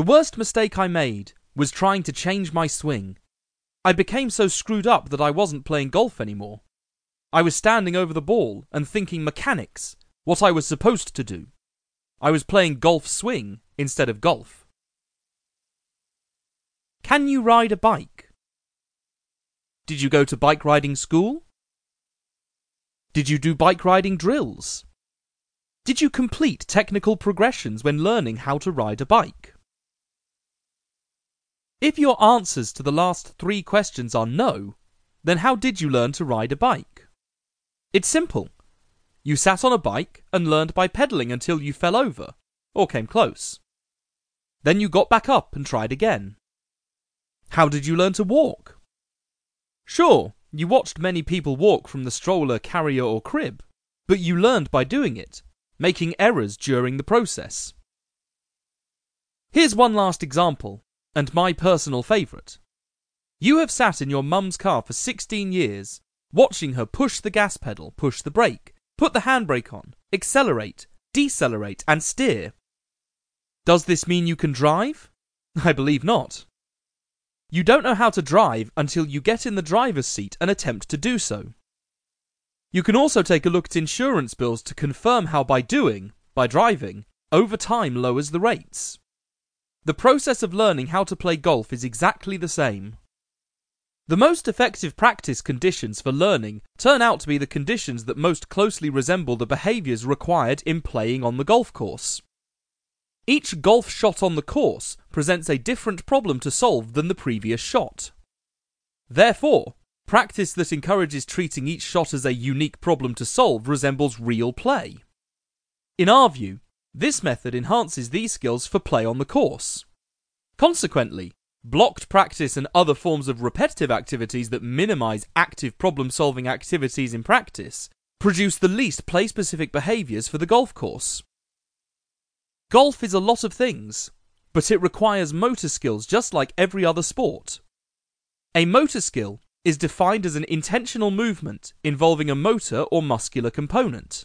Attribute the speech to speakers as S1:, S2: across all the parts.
S1: The worst mistake I made was trying to change my swing. I became so screwed up that I wasn't playing golf anymore. I was standing over the ball and thinking mechanics, what I was supposed to do. I was playing golf swing instead of golf. Can you ride a bike? Did you go to bike riding school? Did you do bike riding drills? Did you complete technical progressions when learning how to ride a bike? If your answers to the last three questions are no, then how did you learn to ride a bike? It's simple. You sat on a bike and learned by pedaling until you fell over, or came close. Then you got back up and tried again. How did you learn to walk? Sure, you watched many people walk from the stroller, carrier, or crib, but you learned by doing it, making errors during the process. Here's one last example and my personal favourite. You have sat in your mum's car for 16 years, watching her push the gas pedal, push the brake, put the handbrake on, accelerate, decelerate, and steer. Does this mean you can drive? I believe not. You don't know how to drive until you get in the driver's seat and attempt to do so. You can also take a look at insurance bills to confirm how by doing, by driving, over time lowers the rates. The process of learning how to play golf is exactly the same. The most effective practice conditions for learning turn out to be the conditions that most closely resemble the behaviours required in playing on the golf course. Each golf shot on the course presents a different problem to solve than the previous shot. Therefore, practice that encourages treating each shot as a unique problem to solve resembles real play. In our view, this method enhances these skills for play on the course. Consequently, blocked practice and other forms of repetitive activities that minimize active problem solving activities in practice produce the least play specific behaviors for the golf course. Golf is a lot of things, but it requires motor skills just like every other sport. A motor skill is defined as an intentional movement involving a motor or muscular component.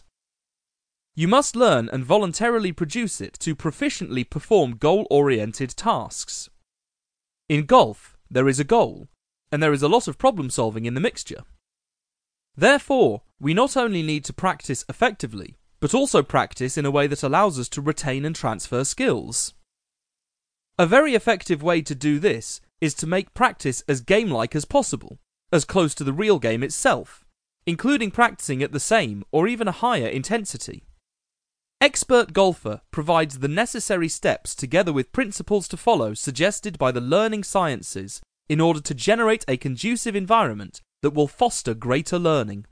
S1: You must learn and voluntarily produce it to proficiently perform goal oriented tasks. In golf, there is a goal, and there is a lot of problem solving in the mixture. Therefore, we not only need to practice effectively, but also practice in a way that allows us to retain and transfer skills. A very effective way to do this is to make practice as game like as possible, as close to the real game itself, including practicing at the same or even a higher intensity. Expert Golfer provides the necessary steps together with principles to follow suggested by the learning sciences in order to generate a conducive environment that will foster greater learning.